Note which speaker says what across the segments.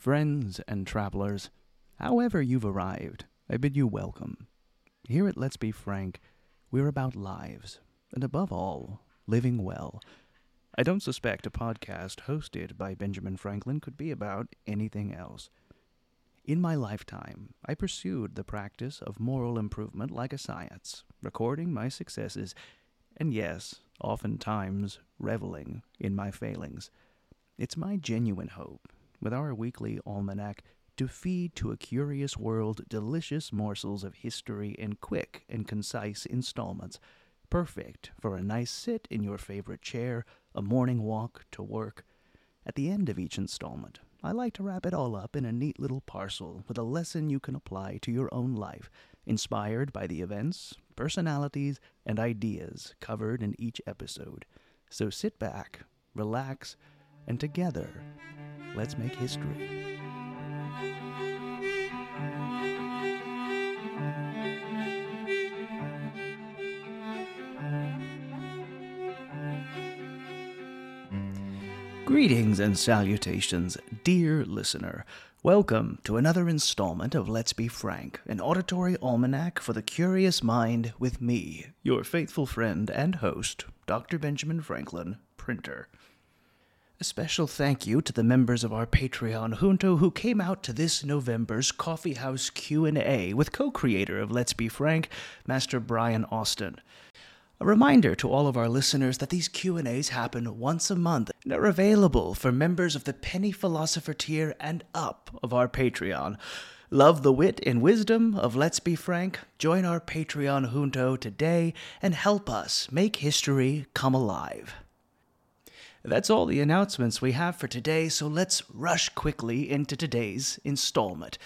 Speaker 1: Friends and travelers, however you've arrived, I bid you welcome. Here at Let's Be Frank, we're about lives, and above all, living well. I don't suspect a podcast hosted by Benjamin Franklin could be about anything else. In my lifetime, I pursued the practice of moral improvement like a science, recording my successes, and yes, oftentimes reveling in my failings. It's my genuine hope, with our weekly almanac, to feed to a curious world delicious morsels of history in quick and concise installments, perfect for a nice sit in your favorite chair, a morning walk to work. At the end of each installment, I like to wrap it all up in a neat little parcel with a lesson you can apply to your own life, inspired by the events, personalities, and ideas covered in each episode. So sit back, relax, and together, let's make history. Greetings and salutations, dear listener. Welcome to another installment of Let's Be Frank, an auditory almanac for the curious mind with me, your faithful friend and host, Dr. Benjamin Franklin, printer. A special thank you to the members of our Patreon junto who came out to this November's Coffee House Q&A with co-creator of Let's Be Frank, Master Brian Austin. A reminder to all of our listeners that these Q&As happen once a month and are available for members of the Penny Philosopher tier and up of our Patreon. Love the wit and wisdom of Let's Be Frank? Join our Patreon junto today and help us make history come alive. That's all the announcements we have for today, so let's rush quickly into today's installment.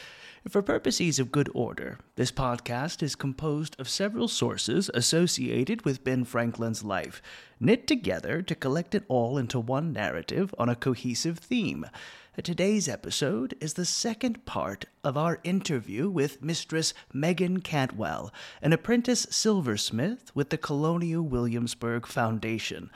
Speaker 1: For purposes of good order, this podcast is composed of several sources associated with Ben Franklin's life, knit together to collect it all into one narrative on a cohesive theme. Today's episode is the second part of our interview with Mistress Megan Cantwell, an apprentice silversmith with the Colonial Williamsburg Foundation.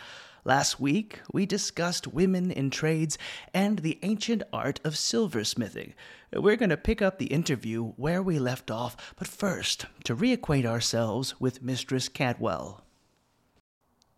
Speaker 1: Last week, we discussed women in trades and the ancient art of silversmithing. We're going to pick up the interview where we left off, but first, to reacquaint ourselves with Mistress Cantwell.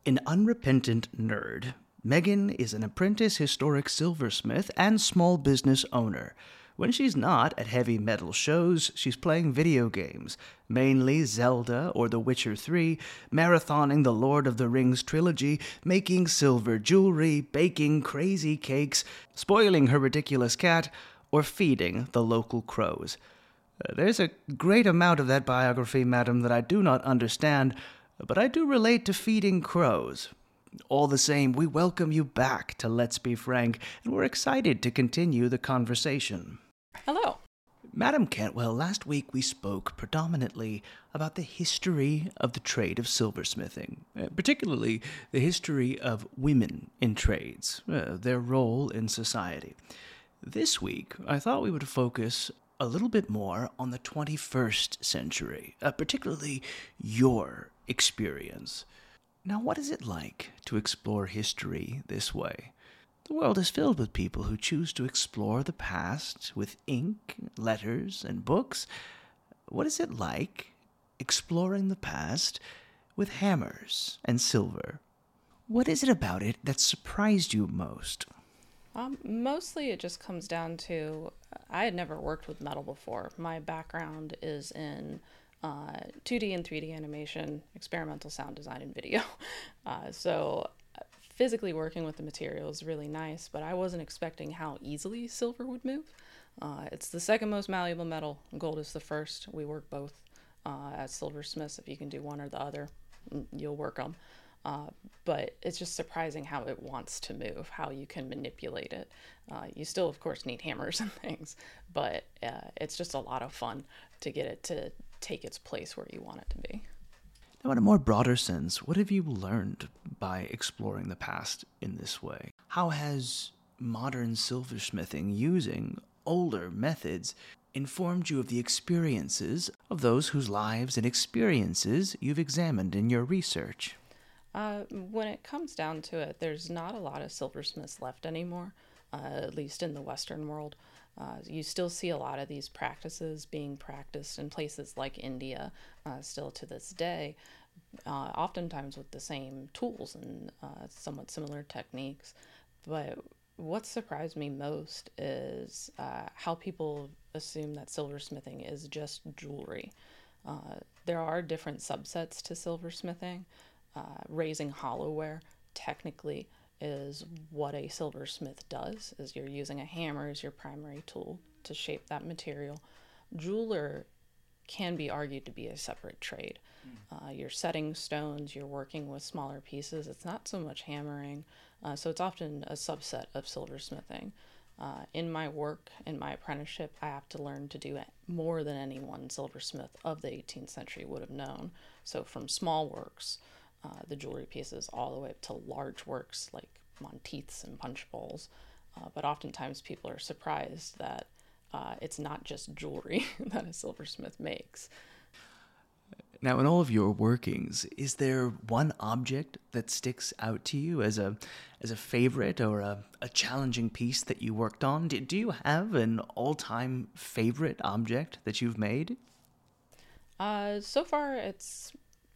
Speaker 1: An unrepentant nerd, Megan is an apprentice historic silversmith and small business owner. When she's not at heavy metal shows, she's playing video games, mainly Zelda or The Witcher 3, marathoning the Lord of the Rings trilogy, making silver jewelry, baking crazy cakes, spoiling her ridiculous cat, or feeding the local crows. Uh, there's a great amount of that biography, madam, that I do not understand, but I do relate to feeding crows. All the same, we welcome you back to Let's Be Frank, and we're excited to continue the conversation. Madam Cantwell, last week we spoke predominantly about the history of the trade of silversmithing, uh, particularly the history of women in trades, uh, their role in society. This week, I thought we would focus a little bit more on the 21st century, uh, particularly your experience. Now, what is it like to explore history this way? The world is filled with people who choose to explore the past with ink, letters, and books. What is it like exploring the past with hammers and silver? What is it about it that surprised you most?
Speaker 2: Um, mostly it just comes down to I had never worked with metal before. My background is in uh, 2D and 3D animation, experimental sound design, and video. Uh, so physically working with the material is really nice, but I wasn't expecting how easily silver would move. Uh, it's the second most malleable metal. Gold is the first. We work both uh, as silversmiths. If you can do one or the other, mm, you'll work them. Uh, but it's just surprising how it wants to move, how you can manipulate it. Uh, you still, of course, need hammers and things, but uh, it's just a lot of fun to get it to take its place where you want it to be.
Speaker 1: Now, in a more broader sense, what have you learned by exploring the past in this way? How has modern silversmithing using older methods informed you of the experiences of those whose lives and experiences you've examined in your research?
Speaker 2: Uh, when it comes down to it, there's not a lot of silversmiths left anymore. uh, at least in the Western world. Uh, you still see a lot of these practices being practiced in places like India, uh, still to this day, uh, oftentimes with the same tools and uh, somewhat similar techniques. But what surprised me most is uh, how people assume that silversmithing is just jewelry. Uh, there are different subsets to silversmithing. raising hollowware technically is what a silversmith does is you're using a hammer as your primary tool to shape that material. Jeweler can be argued to be a separate trade. Mm. uh, you're setting stones you're working with smaller pieces. It's not so much hammering uh, so it's often a subset of silversmithing. Uh, in my work in my apprenticeship i have to learn to do more than any one silversmith of the 18th century would have known. So from small works uh, the jewelry pieces all the way up to large works like monteiths and punch bowls. Uh, but oftentimes people are surprised that uh, it's not just jewelry that a silversmith makes.
Speaker 1: Now, in all of your workings, is there one object that sticks out to you as a as a favorite or a, a challenging piece that you worked on? Do, do you have an all time favorite object that you've made?
Speaker 2: Uh, so far, it's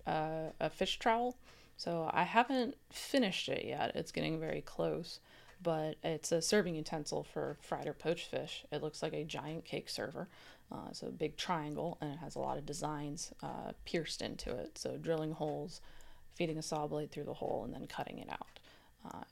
Speaker 2: uh, a fish trowel. So I haven't finished it yet. It's getting very close, but it's a serving utensil for fried or poached fish. It looks like a giant cake server. Uh, so a big triangle, and it has a lot of designs uh, pierced into it. So drilling holes, feeding a saw blade through the hole, and then cutting it out. Uh,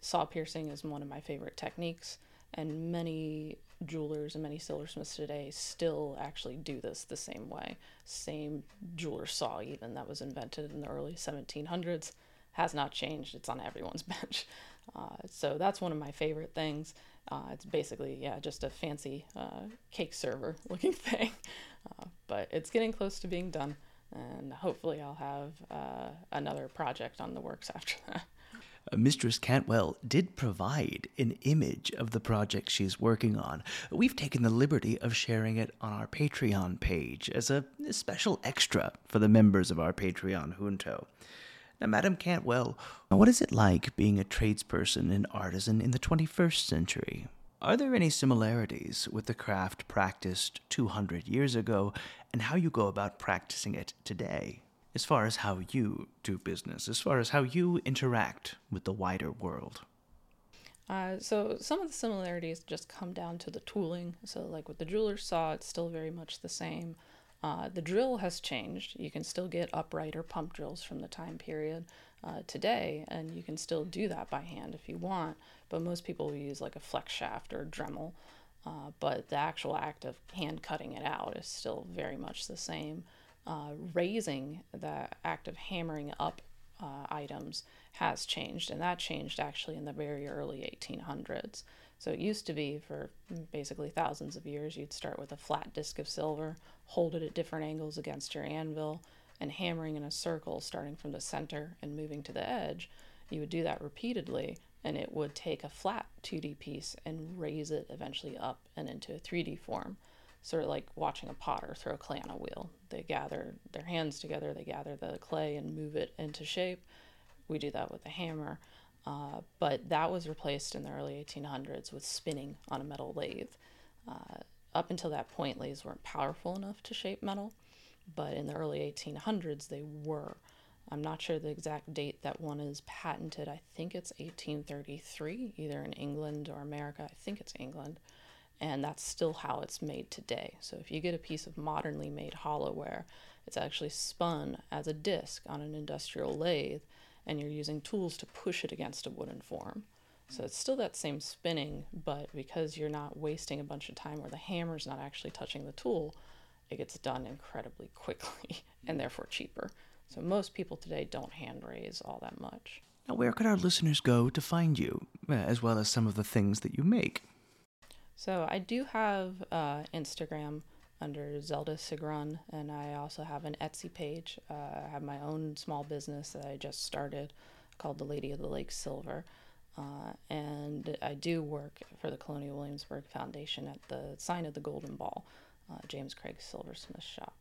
Speaker 2: saw piercing is one of my favorite techniques, and many jewelers and many silversmiths today still actually do this the same way. Same jeweler saw, even that was invented in the early 1700s, has not changed. It's on everyone's bench. Uh, so that's one of my favorite things. Uh, it's basically, yeah, just a fancy uh, cake server looking thing. Uh, but it's getting close to being done. And hopefully, I'll have uh, another project on the works after that.
Speaker 1: Mistress Cantwell did provide an image of the project she's working on. We've taken the liberty of sharing it on our Patreon page as a special extra for the members of our Patreon junto. Now, Madam Cantwell, what is it like being a tradesperson and artisan in the 21st century? Are there any similarities with the craft practiced 200 years ago and how you go about practicing it today? As far as how you do business, as far as how you interact with the wider world?
Speaker 2: Uh, so some of the similarities just come down to the tooling. So like with the jeweler's saw, it's still very much the same. Uh, the drill has changed. You can still get upright or pump drills from the time period uh, today, and you can still do that by hand if you want. But most people use like a flex shaft or a Dremel. Uh, but the actual act of hand cutting it out is still very much the same uh, raising the act of hammering up uh, items has changed, and that changed actually in the very early 1800s. So it used to be for basically thousands of years, you'd start with a flat disc of silver, hold it at different angles against your anvil, and hammering in a circle starting from the center and moving to the edge. You would do that repeatedly, and it would take a flat 2D piece and raise it eventually up and into a 3D form sort of like watching a potter throw clay on a wheel. They gather their hands together, they gather the clay and move it into shape. We do that with a hammer. Uh, but that was replaced in the early 1800s with spinning on a metal lathe. Uh, up until that point, lathes weren't powerful enough to shape metal, but in the early 1800s, they were. I'm not sure the exact date that one is patented. I think it's 1833, either in England or America. I think it's England and that's still how it's made today. So if you get a piece of modernly made hollowware, it's actually spun as a disc on an industrial lathe, and you're using tools to push it against a wooden form. So it's still that same spinning, but because you're not wasting a bunch of time where the hammer's not actually touching the tool, it gets done incredibly quickly and therefore cheaper. So most people today don't hand raise all that much.
Speaker 1: Now, where could our listeners go to find you, uh, as well as some of the things that you make?
Speaker 2: So I do have uh, Instagram under Zelda Sigrun, and I also have an Etsy page. Uh, I have my own small business that I just started called the Lady of the Lake Silver. Uh, and I do work for the Colonial Williamsburg Foundation at the sign of the Golden Ball, uh, James Craig Silversmith shop.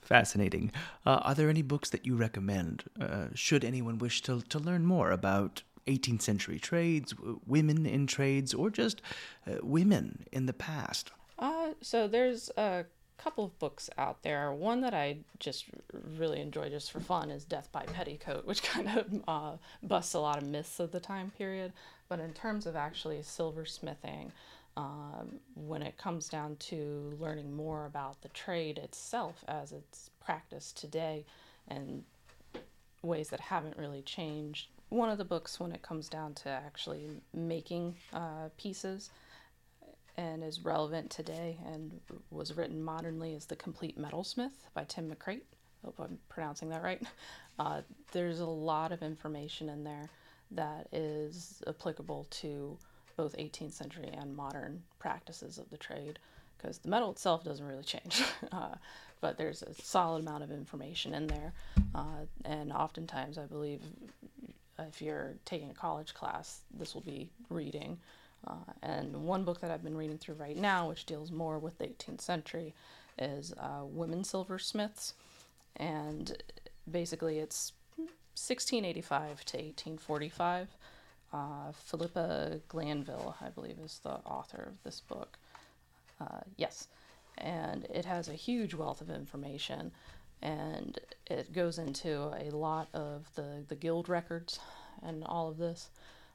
Speaker 1: Fascinating. Uh, are there any books that you recommend? Uh, should anyone wish to, to learn more about 18th century trades, women in trades, or just uh, women in the past?
Speaker 2: Uh, so there's a couple of books out there. One that I just really enjoy just for fun is Death by Petticoat, which kind of uh, busts a lot of myths of the time period. But in terms of actually silversmithing, um, when it comes down to learning more about the trade itself as it's practiced today and ways that haven't really changed. One of the books, when it comes down to actually making uh, pieces and is relevant today and was written modernly, is The Complete Metalsmith by Tim McCreight. Hope I'm pronouncing that right. Uh, there's a lot of information in there that is applicable to both 18th century and modern practices of the trade because the metal itself doesn't really change. uh, but there's a solid amount of information in there. Uh, and oftentimes, I believe if you're taking a college class, this will be reading. Uh, and one book that I've been reading through right now, which deals more with the 18th century, is uh, Women Silversmiths. And basically, it's 1685 to 1845. Uh, Philippa Glanville, I believe, is the author of this book. Uh, yes, and it has a huge wealth of information, and it goes into a lot of the, the guild records and all of this,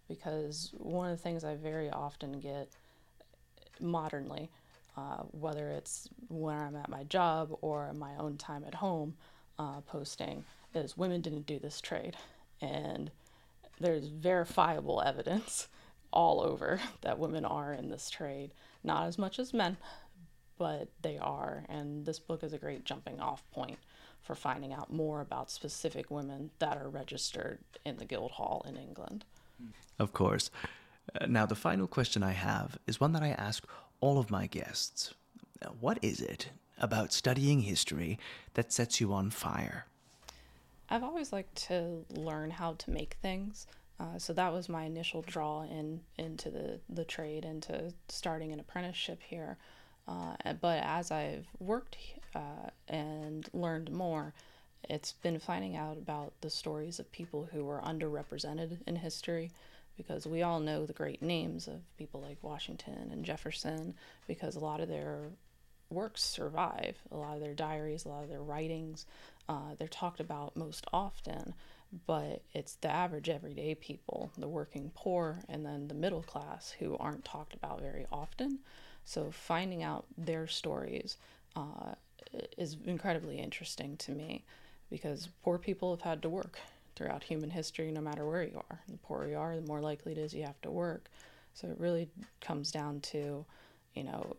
Speaker 2: because one of the things I very often get modernly, uh, whether it's when I'm at my job or my own time at home, uh, posting, is women didn't do this trade. And there's verifiable evidence all over that women are in this trade. Not as much as men, but they are. And this book is a great jumping off point for finding out more about specific women that are registered in the Guildhall in England.
Speaker 1: Of course. Uh, now, the final question I have is one that I ask all of my guests. What is it about studying history that sets you on fire?
Speaker 2: I've always liked to learn how to make things. Uh, so that was my initial draw in into the, the trade, into starting an apprenticeship here. Uh, but as I've worked uh, and learned more, it's been finding out about the stories of people who were underrepresented in history because we all know the great names of people like Washington and Jefferson because a lot of their works survive, a lot of their diaries, a lot of their writings, uh, they're talked about most often, but it's the average everyday people, the working poor, and then the middle class who aren't talked about very often. So finding out their stories uh, is incredibly interesting to me because poor people have had to work throughout human history no matter where you are. The poorer you are, the more likely it is you have to work. So it really comes down to, you know,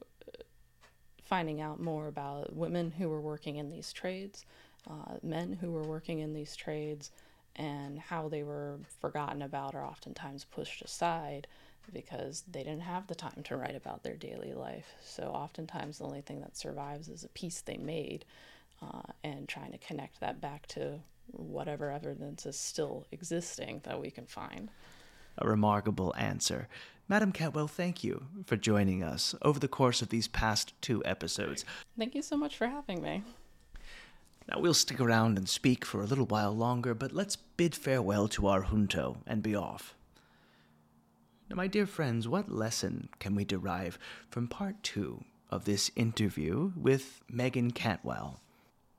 Speaker 2: finding out more about women who were working in these trades uh, men who were working in these trades and how they were forgotten about or oftentimes pushed aside because they didn't have the time to write about their daily life. So oftentimes the only thing that survives is a piece they made uh, and trying to connect that back to whatever evidence is still existing that we can find.
Speaker 1: A remarkable answer. Madam Cantwell, thank you for joining us over the course of these past two episodes.
Speaker 2: Thank you so much for having me.
Speaker 1: Now, we'll stick around and speak for a little while longer, but let's bid farewell to our junto and be off. Now, my dear friends, what lesson can we derive from part two of this interview with Megan Cantwell?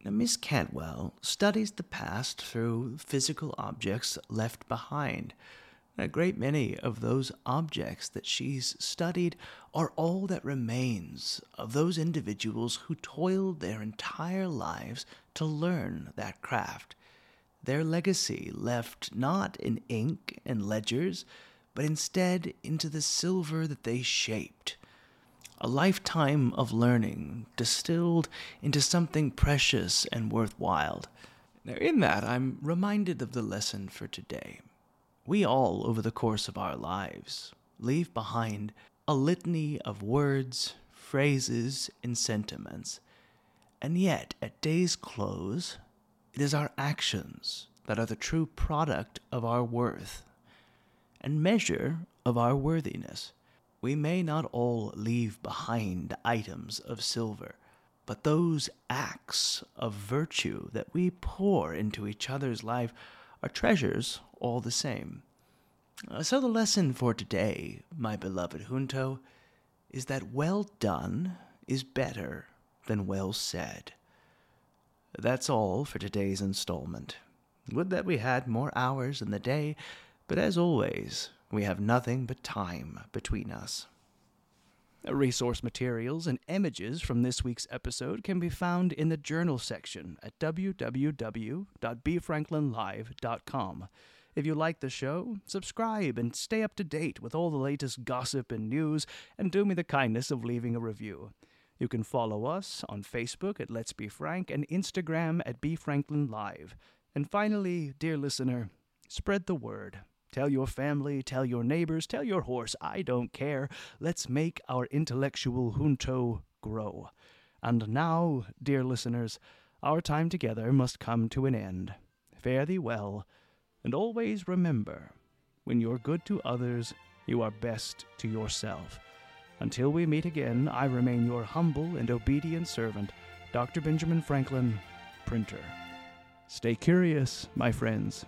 Speaker 1: Now, Miss Cantwell studies the past through physical objects left behind a great many of those objects that she's studied are all that remains of those individuals who toiled their entire lives to learn that craft. Their legacy left not in ink and ledgers, but instead into the silver that they shaped. A lifetime of learning distilled into something precious and worthwhile. Now, in that, I'm reminded of the lesson for today. We all, over the course of our lives, leave behind a litany of words, phrases, and sentiments. And yet, at day's close, it is our actions that are the true product of our worth and measure of our worthiness. We may not all leave behind items of silver, but those acts of virtue that we pour into each other's life are treasures all the same. So, the lesson for today, my beloved Junto, is that well done is better than well said. That's all for today's installment. Would that we had more hours in the day, but as always, we have nothing but time between us. Resource materials and images from this week's episode can be found in the journal section at www.bfranklinlive.com. If you like the show, subscribe and stay up to date with all the latest gossip and news, and do me the kindness of leaving a review. You can follow us on Facebook at Let's Be Frank and Instagram at B Franklin Live. And finally, dear listener, spread the word. Tell your family, tell your neighbors, tell your horse, I don't care. Let's make our intellectual junto grow. And now, dear listeners, our time together must come to an end. Fare thee well, and always remember when you're good to others, you are best to yourself. Until we meet again, I remain your humble and obedient servant, Dr. Benjamin Franklin, printer. Stay curious, my friends.